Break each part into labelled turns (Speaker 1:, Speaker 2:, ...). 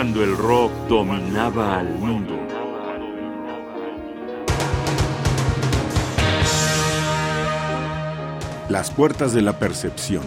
Speaker 1: cuando el rock dominaba al mundo.
Speaker 2: Las puertas de la percepción.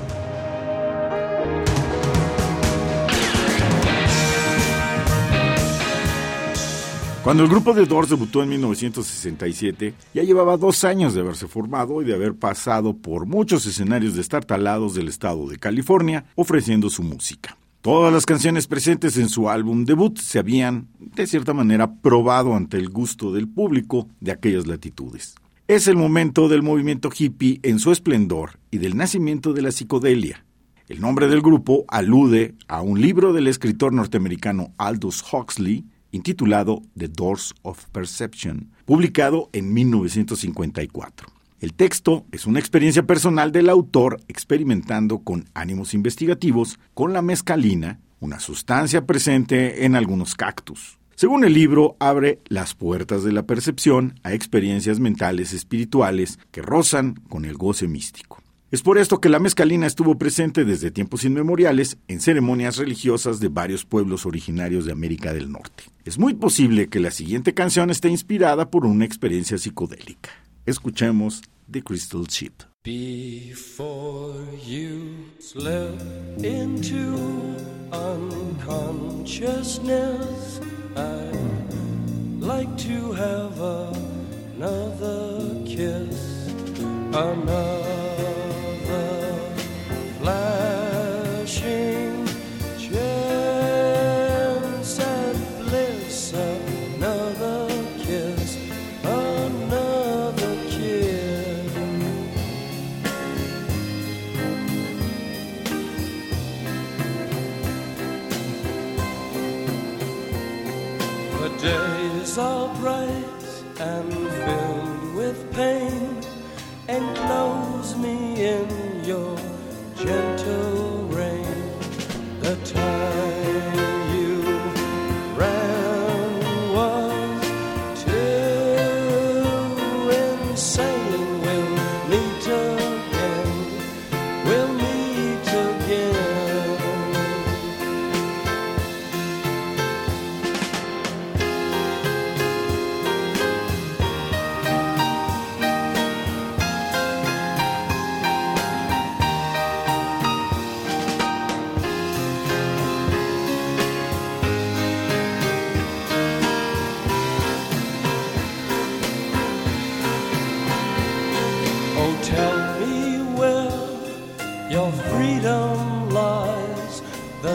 Speaker 2: Cuando el grupo de Doors debutó en 1967, ya llevaba dos años de haberse formado y de haber pasado por muchos escenarios destartalados del estado de California ofreciendo su música. Todas las canciones presentes en su álbum debut se habían, de cierta manera, probado ante el gusto del público de aquellas latitudes. Es el momento del movimiento hippie en su esplendor y del nacimiento de la psicodelia. El nombre del grupo alude a un libro del escritor norteamericano Aldous Huxley, intitulado The Doors of Perception, publicado en 1954. El texto es una experiencia personal del autor experimentando con ánimos investigativos con la mescalina, una sustancia presente en algunos cactus. Según el libro, abre las puertas de la percepción a experiencias mentales espirituales que rozan con el goce místico. Es por esto que la mezcalina estuvo presente desde tiempos inmemoriales en ceremonias religiosas de varios pueblos originarios de América del Norte. Es muy posible que la siguiente canción esté inspirada por una experiencia psicodélica. Escuchemos The Crystal Chip.
Speaker 3: Before you slip into unconsciousness, I'd like to have another kiss, another.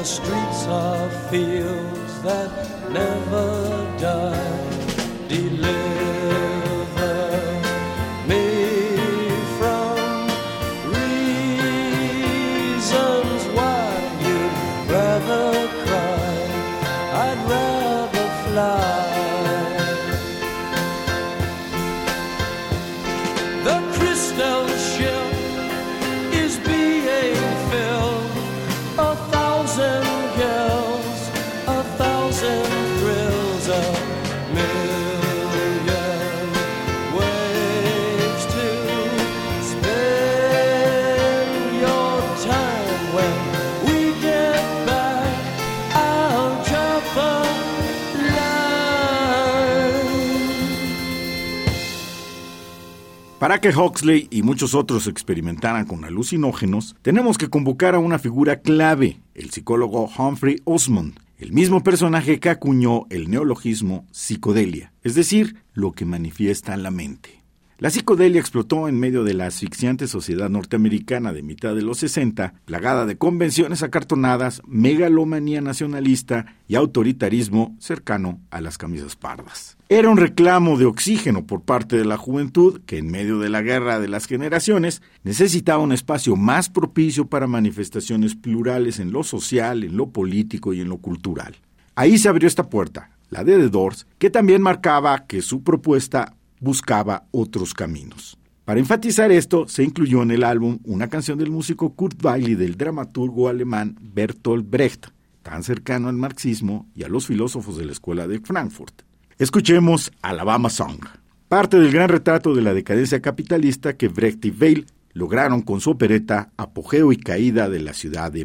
Speaker 3: Streets are fields that never
Speaker 2: Para que Huxley y muchos otros experimentaran con alucinógenos, tenemos que convocar a una figura clave, el psicólogo Humphrey Osmond, el mismo personaje que acuñó el neologismo psicodelia, es decir, lo que manifiesta la mente. La psicodelia explotó en medio de la asfixiante sociedad norteamericana de mitad de los 60, plagada de convenciones acartonadas, megalomanía nacionalista y autoritarismo cercano a las camisas pardas. Era un reclamo de oxígeno por parte de la juventud que en medio de la guerra de las generaciones necesitaba un espacio más propicio para manifestaciones plurales en lo social, en lo político y en lo cultural. Ahí se abrió esta puerta, la de The Doors, que también marcaba que su propuesta buscaba otros caminos. Para enfatizar esto, se incluyó en el álbum una canción del músico Kurt Weill y del dramaturgo alemán Bertolt Brecht, tan cercano al marxismo y a los filósofos de la escuela de Frankfurt. Escuchemos Alabama Song, parte del gran retrato de la decadencia capitalista que Brecht y Weill lograron con su opereta Apogeo y Caída de la ciudad de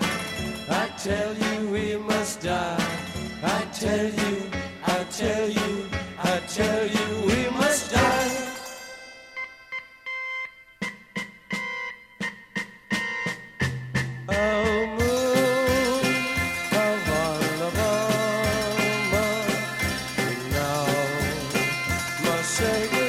Speaker 3: Tell you we must die. I tell you, I tell you, I tell you we must die. Oh, moon of Alabama, now must say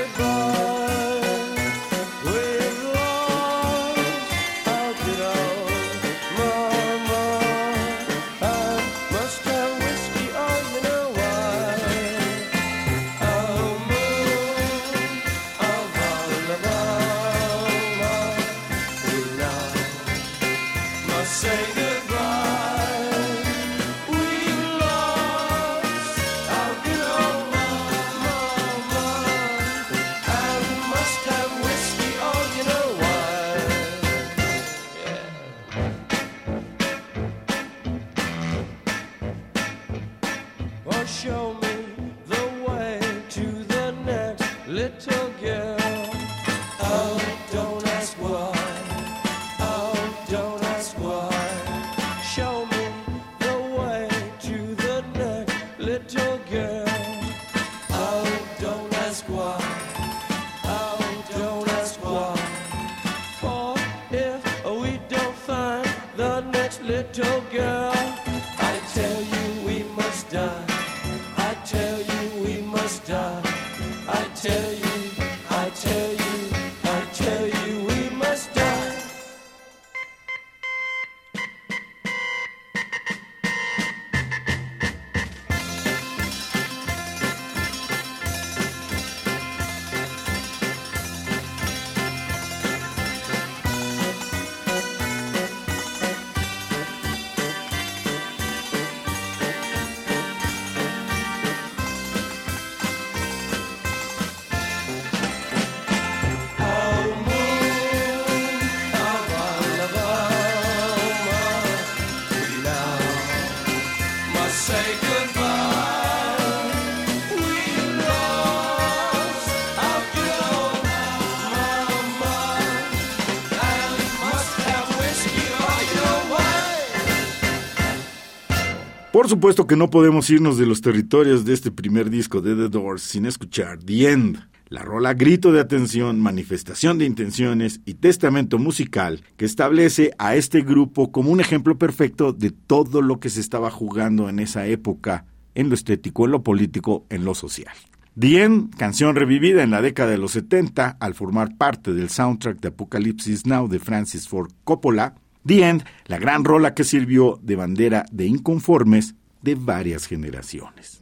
Speaker 2: Por supuesto que no podemos irnos de los territorios de este primer disco de The Doors sin escuchar The End, la rola grito de atención, manifestación de intenciones y testamento musical que establece a este grupo como un ejemplo perfecto de todo lo que se estaba jugando en esa época, en lo estético, en lo político, en lo social. The End, canción revivida en la década de los 70 al formar parte del soundtrack de Apocalypse Now de Francis Ford Coppola, The End, la gran rola que sirvió de bandera de inconformes de varias generaciones.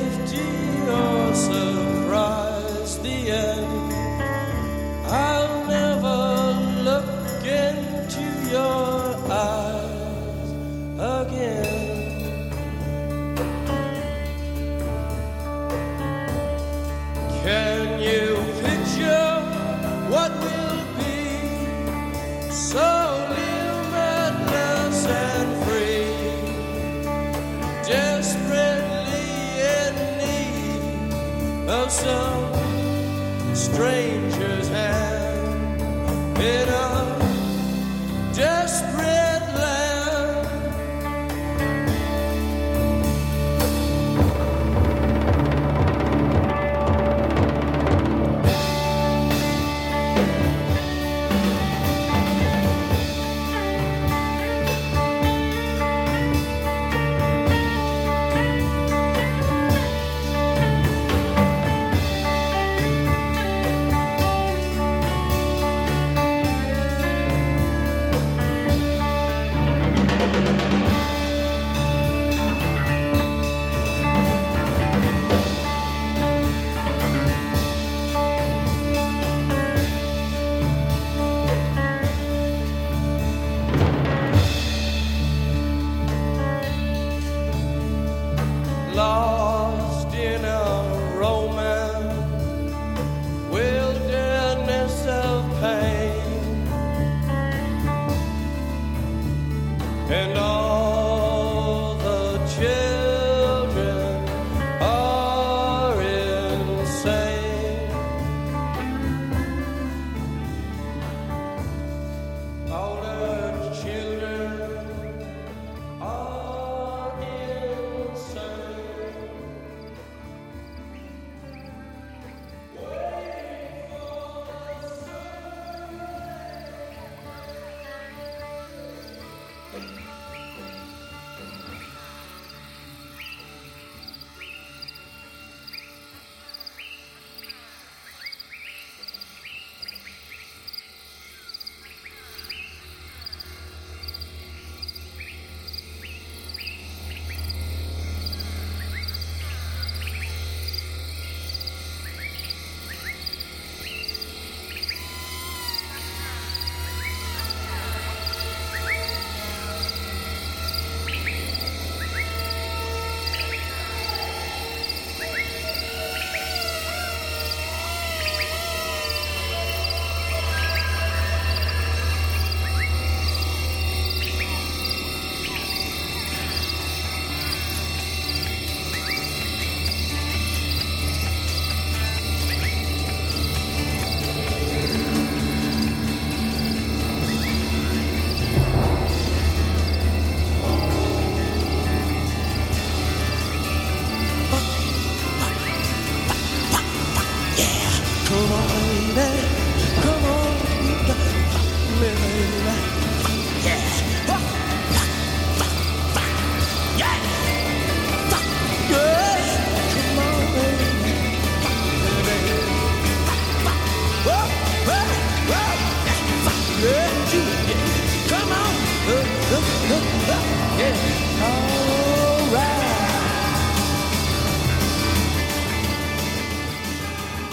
Speaker 3: some strangers have been.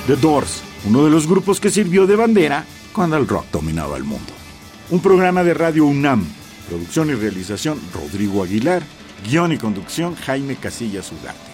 Speaker 2: The Doors, uno de los grupos que sirvió de bandera cuando el rock dominaba el mundo. Un programa de Radio UNAM, producción y realización Rodrigo Aguilar, guion y conducción Jaime Casillas Ugarte.